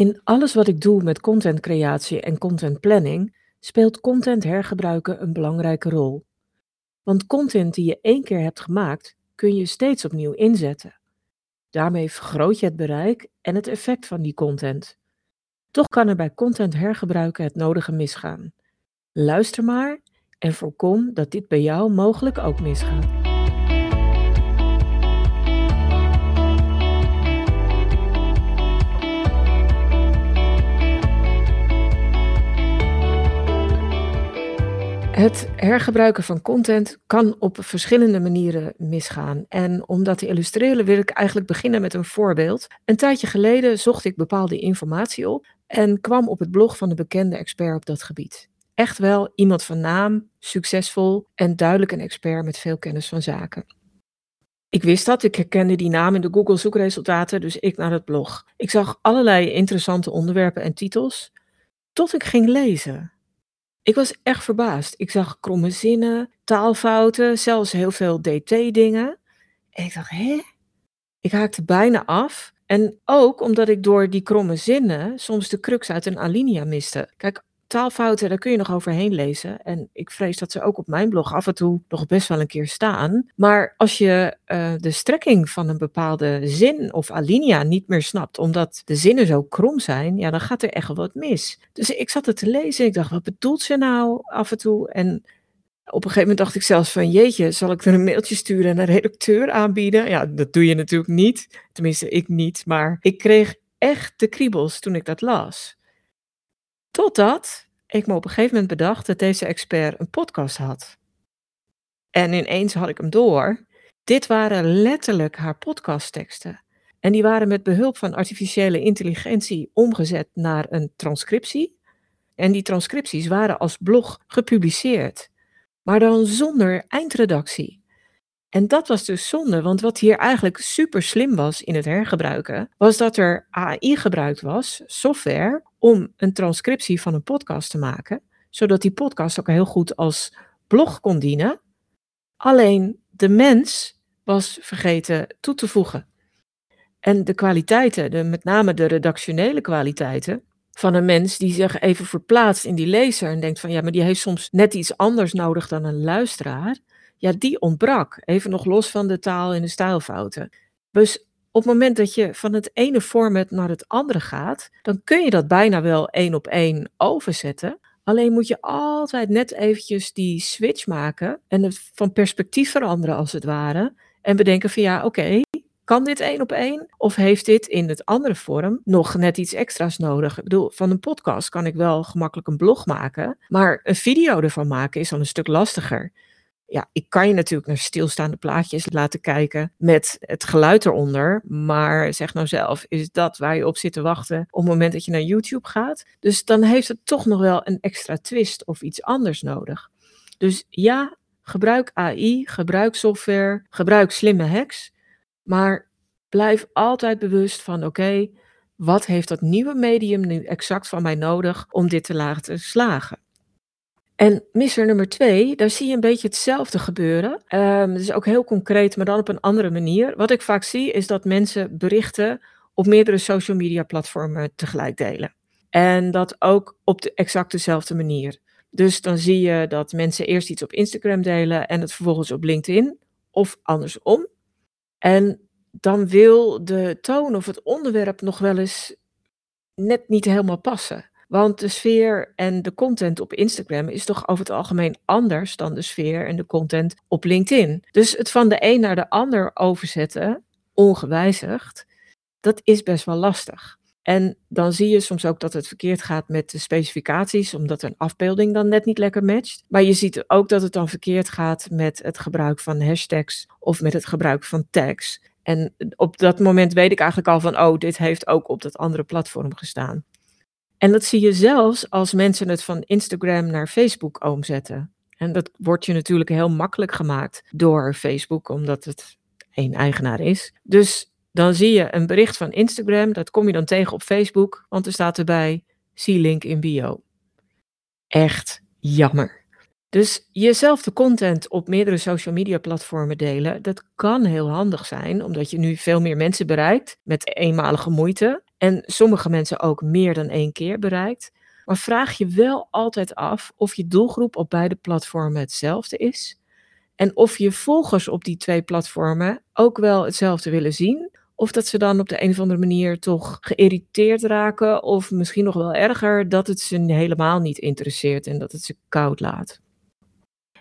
In alles wat ik doe met contentcreatie en contentplanning speelt content hergebruiken een belangrijke rol. Want content die je één keer hebt gemaakt, kun je steeds opnieuw inzetten. Daarmee vergroot je het bereik en het effect van die content. Toch kan er bij content hergebruiken het nodige misgaan. Luister maar en voorkom dat dit bij jou mogelijk ook misgaat. Het hergebruiken van content kan op verschillende manieren misgaan. En om dat te illustreren wil ik eigenlijk beginnen met een voorbeeld. Een tijdje geleden zocht ik bepaalde informatie op en kwam op het blog van een bekende expert op dat gebied. Echt wel iemand van naam, succesvol en duidelijk een expert met veel kennis van zaken. Ik wist dat, ik herkende die naam in de Google zoekresultaten, dus ik naar het blog. Ik zag allerlei interessante onderwerpen en titels, tot ik ging lezen. Ik was echt verbaasd. Ik zag kromme zinnen, taalfouten, zelfs heel veel dt-dingen. En ik dacht: "Hè?" Ik haakte bijna af en ook omdat ik door die kromme zinnen soms de crux uit een alinea miste. Kijk, taalfouten, daar kun je nog overheen lezen. En ik vrees dat ze ook op mijn blog af en toe nog best wel een keer staan. Maar als je uh, de strekking van een bepaalde zin of alinea niet meer snapt, omdat de zinnen zo krom zijn, ja, dan gaat er echt wat mis. Dus ik zat het te lezen. Ik dacht, wat bedoelt ze nou af en toe? En op een gegeven moment dacht ik zelfs van jeetje, zal ik er een mailtje sturen en een redacteur aanbieden? Ja, dat doe je natuurlijk niet. Tenminste, ik niet. Maar ik kreeg echt de kriebels toen ik dat las. Totdat ik me op een gegeven moment bedacht dat deze expert een podcast had. En ineens had ik hem door. Dit waren letterlijk haar podcastteksten. En die waren met behulp van artificiële intelligentie omgezet naar een transcriptie. En die transcripties waren als blog gepubliceerd, maar dan zonder eindredactie. En dat was dus zonde, want wat hier eigenlijk super slim was in het hergebruiken, was dat er AI gebruikt was, software, om een transcriptie van een podcast te maken, zodat die podcast ook heel goed als blog kon dienen. Alleen de mens was vergeten toe te voegen. En de kwaliteiten, de, met name de redactionele kwaliteiten, van een mens die zich even verplaatst in die lezer en denkt van ja, maar die heeft soms net iets anders nodig dan een luisteraar ja, die ontbrak. Even nog los van de taal en de stijlfouten. Dus op het moment dat je van het ene format naar het andere gaat, dan kun je dat bijna wel één op één overzetten. Alleen moet je altijd net eventjes die switch maken en het van perspectief veranderen als het ware. En bedenken van ja, oké, kan dit één op één? Of heeft dit in het andere vorm nog net iets extra's nodig? Ik bedoel, van een podcast kan ik wel gemakkelijk een blog maken, maar een video ervan maken is dan een stuk lastiger ja, ik kan je natuurlijk naar stilstaande plaatjes laten kijken met het geluid eronder. Maar zeg nou zelf, is dat waar je op zit te wachten op het moment dat je naar YouTube gaat? Dus dan heeft het toch nog wel een extra twist of iets anders nodig. Dus ja, gebruik AI, gebruik software, gebruik slimme hacks. Maar blijf altijd bewust van: oké, wat heeft dat nieuwe medium nu exact van mij nodig om dit te laten slagen? En misser nummer twee, daar zie je een beetje hetzelfde gebeuren. Is ook heel concreet, maar dan op een andere manier. Wat ik vaak zie, is dat mensen berichten op meerdere social media platformen tegelijk delen. En dat ook op de exact dezelfde manier. Dus dan zie je dat mensen eerst iets op Instagram delen en het vervolgens op LinkedIn of andersom. En dan wil de toon of het onderwerp nog wel eens net niet helemaal passen. Want de sfeer en de content op Instagram is toch over het algemeen anders dan de sfeer en de content op LinkedIn. Dus het van de een naar de ander overzetten, ongewijzigd, dat is best wel lastig. En dan zie je soms ook dat het verkeerd gaat met de specificaties, omdat een afbeelding dan net niet lekker matcht. Maar je ziet ook dat het dan verkeerd gaat met het gebruik van hashtags of met het gebruik van tags. En op dat moment weet ik eigenlijk al van, oh, dit heeft ook op dat andere platform gestaan. En dat zie je zelfs als mensen het van Instagram naar Facebook omzetten. En dat wordt je natuurlijk heel makkelijk gemaakt door Facebook, omdat het één eigenaar is. Dus dan zie je een bericht van Instagram, dat kom je dan tegen op Facebook, want er staat erbij, zie link in bio. Echt jammer. Dus jezelf de content op meerdere social media platformen delen, dat kan heel handig zijn, omdat je nu veel meer mensen bereikt met eenmalige moeite. En sommige mensen ook meer dan één keer bereikt. Maar vraag je wel altijd af of je doelgroep op beide platformen hetzelfde is. En of je volgers op die twee platformen ook wel hetzelfde willen zien. Of dat ze dan op de een of andere manier toch geïrriteerd raken. Of misschien nog wel erger, dat het ze helemaal niet interesseert en dat het ze koud laat.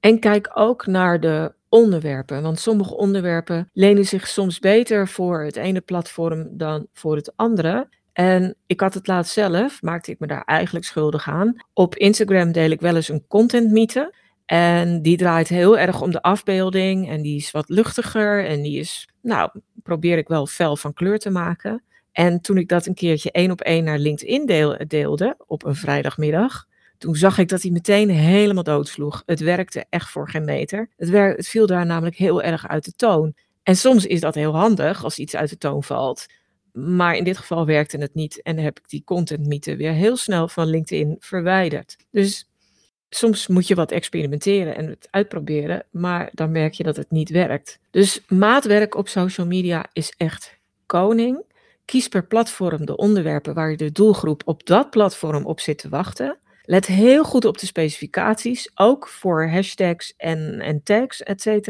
En kijk ook naar de onderwerpen. Want sommige onderwerpen lenen zich soms beter voor het ene platform dan voor het andere. En ik had het laatst zelf, maakte ik me daar eigenlijk schuldig aan. Op Instagram deel ik wel eens een contentmythe. En die draait heel erg om de afbeelding en die is wat luchtiger en die is, nou, probeer ik wel fel van kleur te maken. En toen ik dat een keertje één op één naar LinkedIn deelde op een vrijdagmiddag, toen zag ik dat hij meteen helemaal doodsloeg. Het werkte echt voor geen meter. Het, het viel daar namelijk heel erg uit de toon. En soms is dat heel handig als iets uit de toon valt. Maar in dit geval werkte het niet en heb ik die contentmythe weer heel snel van LinkedIn verwijderd. Dus soms moet je wat experimenteren en het uitproberen, maar dan merk je dat het niet werkt. Dus maatwerk op social media is echt koning. Kies per platform de onderwerpen waar je de doelgroep op dat platform op zit te wachten. Let heel goed op de specificaties, ook voor hashtags en, en tags, etc.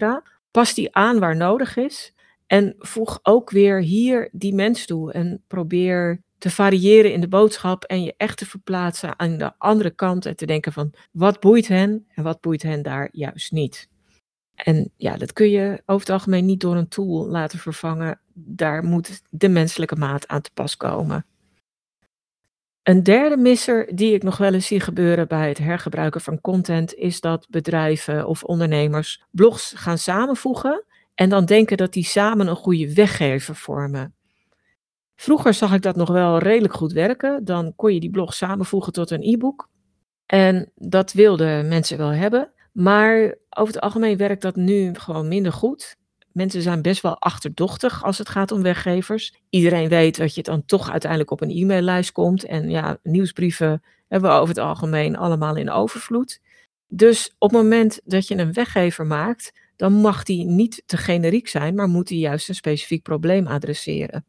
Pas die aan waar nodig is. En voeg ook weer hier die mens toe en probeer te variëren in de boodschap en je echt te verplaatsen aan de andere kant en te denken van wat boeit hen en wat boeit hen daar juist niet. En ja, dat kun je over het algemeen niet door een tool laten vervangen. Daar moet de menselijke maat aan te pas komen. Een derde misser die ik nog wel eens zie gebeuren bij het hergebruiken van content is dat bedrijven of ondernemers blogs gaan samenvoegen en dan denken dat die samen een goede weggever vormen. Vroeger zag ik dat nog wel redelijk goed werken. Dan kon je die blog samenvoegen tot een e-book. En dat wilden mensen wel hebben. Maar over het algemeen werkt dat nu gewoon minder goed. Mensen zijn best wel achterdochtig als het gaat om weggevers. Iedereen weet dat je dan toch uiteindelijk op een e-maillijst komt. En ja, nieuwsbrieven hebben we over het algemeen allemaal in overvloed. Dus op het moment dat je een weggever maakt, dan mag die niet te generiek zijn, maar moet die juist een specifiek probleem adresseren.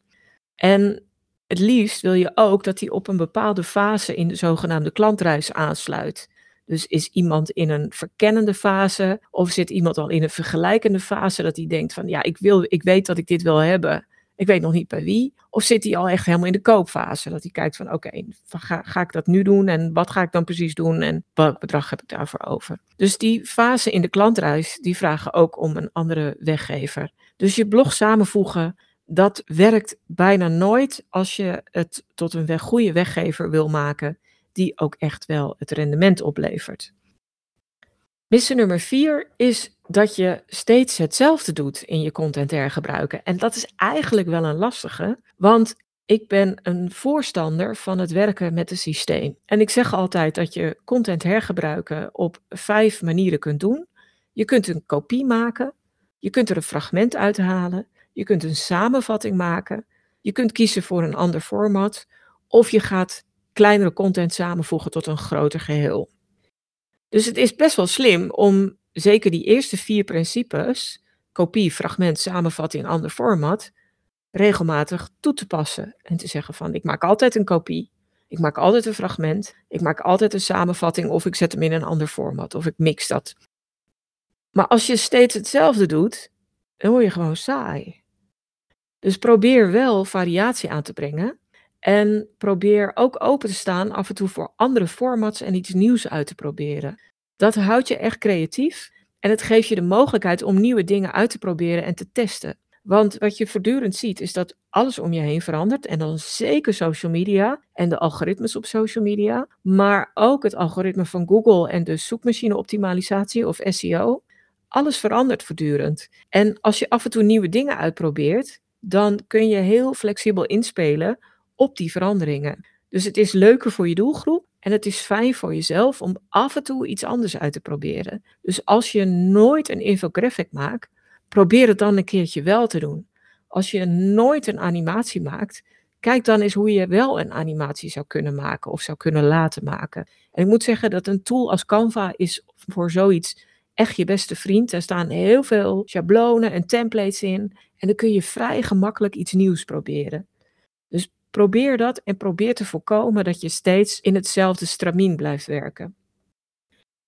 En het liefst wil je ook dat die op een bepaalde fase in de zogenaamde klantreis aansluit. Dus is iemand in een verkennende fase of zit iemand al in een vergelijkende fase dat hij denkt van ja, ik, wil, ik weet dat ik dit wil hebben, ik weet nog niet bij wie. Of zit hij al echt helemaal in de koopfase, dat hij kijkt van oké, ga, ga ik dat nu doen en wat ga ik dan precies doen en welk bedrag heb ik daarvoor over. Dus die fase in de klantreis, die vragen ook om een andere weggever. Dus je blog samenvoegen dat werkt bijna nooit als je het tot een goede weggever wil maken die ook echt wel het rendement oplevert. Missie nummer vier is dat je steeds hetzelfde doet in je content hergebruiken. En dat is eigenlijk wel een lastige, want ik ben een voorstander van het werken met een systeem. En ik zeg altijd dat je content hergebruiken op vijf manieren kunt doen. Je kunt een kopie maken, je kunt er een fragment uithalen, je kunt een samenvatting maken. Je kunt kiezen voor een ander format. Of je gaat kleinere content samenvoegen tot een groter geheel. Dus het is best wel slim om zeker die eerste vier principes, kopie, fragment, samenvatting, ander format, regelmatig toe te passen. En te zeggen van ik maak altijd een kopie, ik maak altijd een fragment, ik maak altijd een samenvatting of ik zet hem in een ander format of ik mix dat. Maar als je steeds hetzelfde doet, dan word je gewoon saai. Dus probeer wel variatie aan te brengen. En probeer ook open te staan af en toe voor andere formats en iets nieuws uit te proberen. Dat houdt je echt creatief en het geeft je de mogelijkheid om nieuwe dingen uit te proberen en te testen. Want wat je voortdurend ziet is dat alles om je heen verandert. En dan zeker social media en de algoritmes op social media. Maar ook het algoritme van Google en de zoekmachine optimalisatie of SEO. Alles verandert voortdurend. En als je af en toe nieuwe dingen uitprobeert, dan kun je heel flexibel inspelen op die veranderingen. Dus het is leuker voor je doelgroep en het is fijn voor jezelf om af en toe iets anders uit te proberen. Dus als je nooit een infographic maakt, probeer het dan een keertje wel te doen. Als je nooit een animatie maakt, kijk dan eens hoe je wel een animatie zou kunnen maken of zou kunnen laten maken. En ik moet zeggen dat een tool als Canva is voor zoiets echt je beste vriend. Er staan heel veel schablonen en templates in. En dan kun je vrij gemakkelijk iets nieuws proberen. Probeer dat en probeer te voorkomen dat je steeds in hetzelfde stramien blijft werken.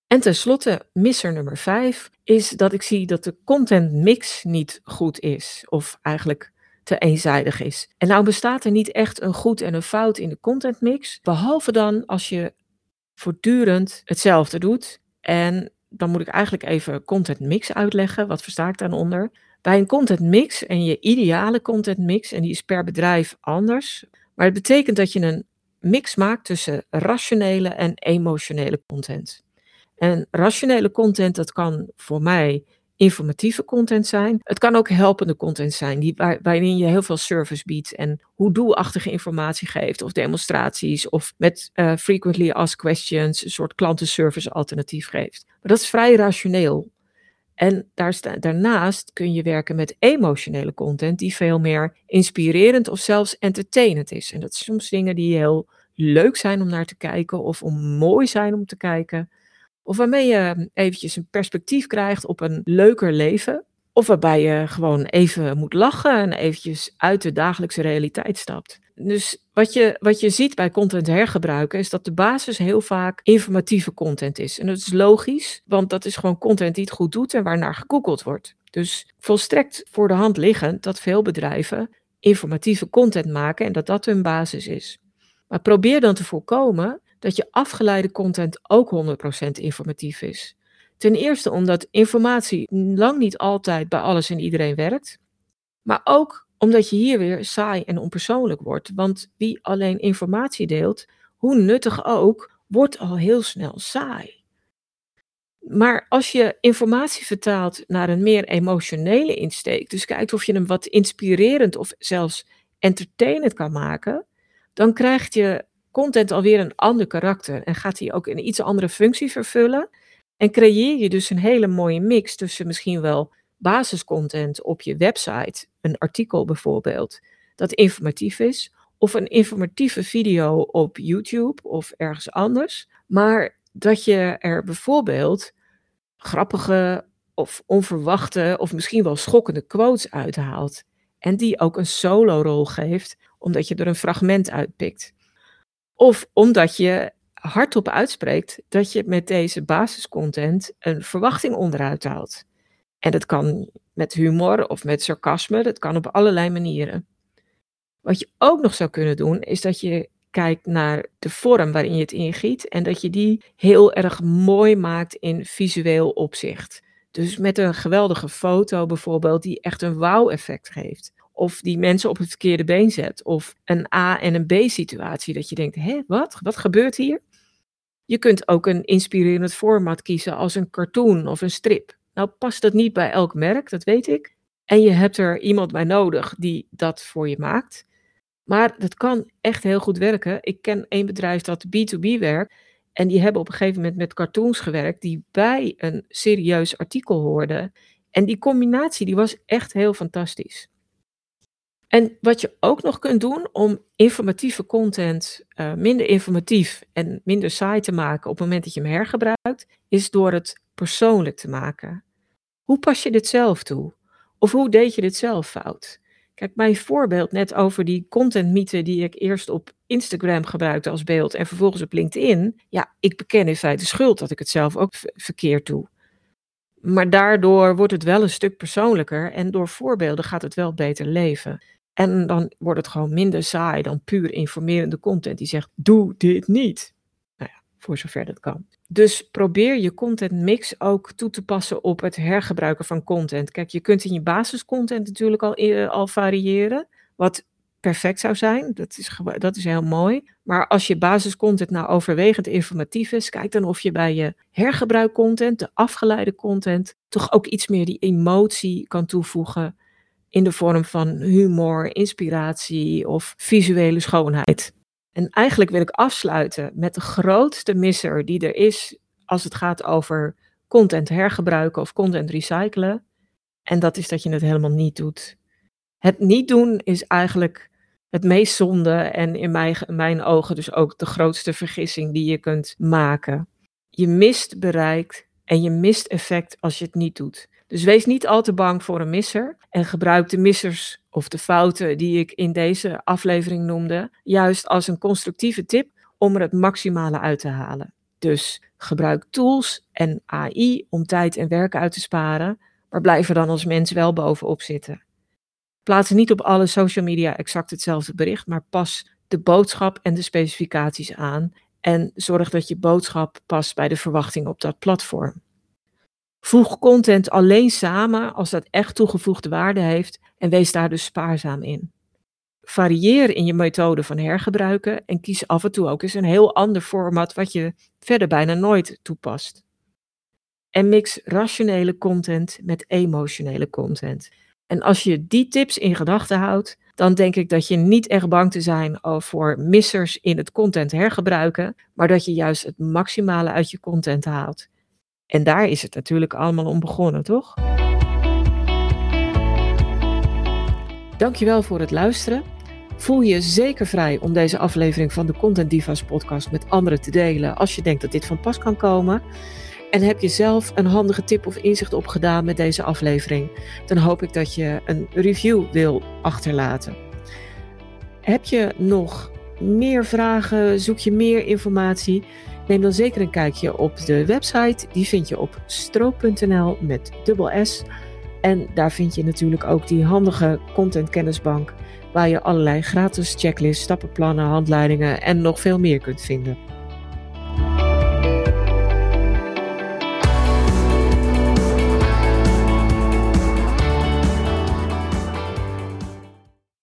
En tenslotte, misser nummer 5 is dat ik zie dat de content mix niet goed is, of eigenlijk te eenzijdig is. En nou bestaat er niet echt een goed en een fout in de content mix, behalve dan als je voortdurend hetzelfde doet. En dan moet ik eigenlijk even content mix uitleggen. Wat versta ik daaronder? Bij een content mix en je ideale content mix, en die is per bedrijf anders, maar het betekent dat je een mix maakt tussen rationele en emotionele content. En rationele content, dat kan voor mij informatieve content zijn. Het kan ook helpende content zijn, die, waarin je heel veel service biedt en hoe doelachtige informatie geeft, of demonstraties, of met uh, frequently asked questions, een soort klantenservice alternatief geeft. Maar dat is vrij rationeel. En daar daarnaast kun je werken met emotionele content, die veel meer inspirerend of zelfs entertainend is. En dat zijn soms dingen die heel leuk zijn om naar te kijken, of om mooi zijn om te kijken. Of waarmee je eventjes een perspectief krijgt op een leuker leven. Of waarbij je gewoon even moet lachen en eventjes uit de dagelijkse realiteit stapt. Dus wat je, wat je ziet bij content hergebruiken is dat de basis heel vaak informatieve content is. En dat is logisch, want dat is gewoon content die het goed doet en waarnaar gegoogeld wordt. Dus volstrekt voor de hand liggend dat veel bedrijven informatieve content maken en dat dat hun basis is. Maar probeer dan te voorkomen dat je afgeleide content ook 100% informatief is. Ten eerste omdat informatie lang niet altijd bij alles en iedereen werkt. Maar ook omdat je hier weer saai en onpersoonlijk wordt. Want wie alleen informatie deelt, hoe nuttig ook, wordt al heel snel saai. Maar als je informatie vertaalt naar een meer emotionele insteek, dus kijkt of je hem wat inspirerend of zelfs entertainend kan maken, dan krijg je content alweer een ander karakter en gaat hij ook een iets andere functie vervullen. En creëer je dus een hele mooie mix tussen misschien wel basiscontent op je website, een artikel bijvoorbeeld, dat informatief is, of een informatieve video op YouTube of ergens anders, maar dat je er bijvoorbeeld grappige of onverwachte of misschien wel schokkende quotes uithaalt en die ook een solo rol geeft, omdat je er een fragment uitpikt. Of omdat je hardop uitspreekt dat je met deze basiscontent een verwachting onderuit haalt. En dat kan met humor of met sarcasme, dat kan op allerlei manieren. Wat je ook nog zou kunnen doen, is dat je kijkt naar de vorm waarin je het ingiet en dat je die heel erg mooi maakt in visueel opzicht. Dus met een geweldige foto bijvoorbeeld, die echt een wauw-effect geeft. Of die mensen op het verkeerde been zet. Of een A- en een B-situatie. Dat je denkt, hé, wat? Wat gebeurt hier? Je kunt ook een inspirerend format kiezen als een cartoon of een strip. Nou past dat niet bij elk merk, dat weet ik. En je hebt er iemand bij nodig die dat voor je maakt. Maar dat kan echt heel goed werken. Ik ken één bedrijf dat B2B werkt. En die hebben op een gegeven moment met cartoons gewerkt die bij een serieus artikel hoorden. En die combinatie die was echt heel fantastisch. En wat je ook nog kunt doen om informatieve content uh, minder informatief en minder saai te maken op het moment dat je hem hergebruikt, is door het persoonlijk te maken. Hoe pas je dit zelf toe? Of hoe deed je dit zelf fout? Kijk, mijn voorbeeld net over die contentmythe die ik eerst op Instagram gebruikte als beeld en vervolgens op LinkedIn. Ja, ik beken in feite schuld dat ik het zelf ook verkeerd doe. Maar daardoor wordt het wel een stuk persoonlijker en door voorbeelden gaat het wel beter leven. En dan wordt het gewoon minder saai dan puur informerende content die zegt: doe dit niet. Nou ja, voor zover dat kan. Dus probeer je content mix ook toe te passen op het hergebruiken van content. Kijk, je kunt in je basiscontent natuurlijk al, eh, al variëren, wat perfect zou zijn. Dat is, dat is heel mooi. Maar als je basiscontent nou overwegend informatief is, kijk dan of je bij je hergebruikcontent, de afgeleide content, toch ook iets meer die emotie kan toevoegen in de vorm van humor, inspiratie of visuele schoonheid. En eigenlijk wil ik afsluiten met de grootste misser die er is als het gaat over content hergebruiken of content recyclen. En dat is dat je het helemaal niet doet. Het niet doen is eigenlijk het meest zonde en in mijn, mijn ogen dus ook de grootste vergissing die je kunt maken. Je mist bereik en je mist effect als je het niet doet. Dus wees niet al te bang voor een misser en gebruik de missers of de fouten die ik in deze aflevering noemde, juist als een constructieve tip om er het maximale uit te halen. Dus gebruik tools en AI om tijd en werk uit te sparen, maar blijf er dan als mens wel bovenop zitten. Plaats niet op alle social media exact hetzelfde bericht, maar pas de boodschap en de specificaties aan en zorg dat je boodschap past bij de verwachting op dat platform. Voeg content alleen samen als dat echt toegevoegde waarde heeft en wees daar dus spaarzaam in. Varieer in je methode van hergebruiken en kies af en toe ook eens een heel ander format wat je verder bijna nooit toepast. En mix rationele content met emotionele content. En als je die tips in gedachten houdt, dan denk ik dat je niet echt bang te zijn voor missers in het content hergebruiken, maar dat je juist het maximale uit je content haalt. En daar is het natuurlijk allemaal om begonnen, toch? Dankjewel voor het luisteren. Voel je zeker vrij om deze aflevering van de Content Divas podcast met anderen te delen als je denkt dat dit van pas kan komen. En heb je zelf een handige tip of inzicht opgedaan met deze aflevering, dan hoop ik dat je een review wil achterlaten. Heb je nog meer vragen? Zoek je meer informatie? Neem dan zeker een kijkje op de website. Die vind je op stroop.nl met dubbel S. En daar vind je natuurlijk ook die handige content kennisbank waar je allerlei gratis checklists, stappenplannen, handleidingen en nog veel meer kunt vinden.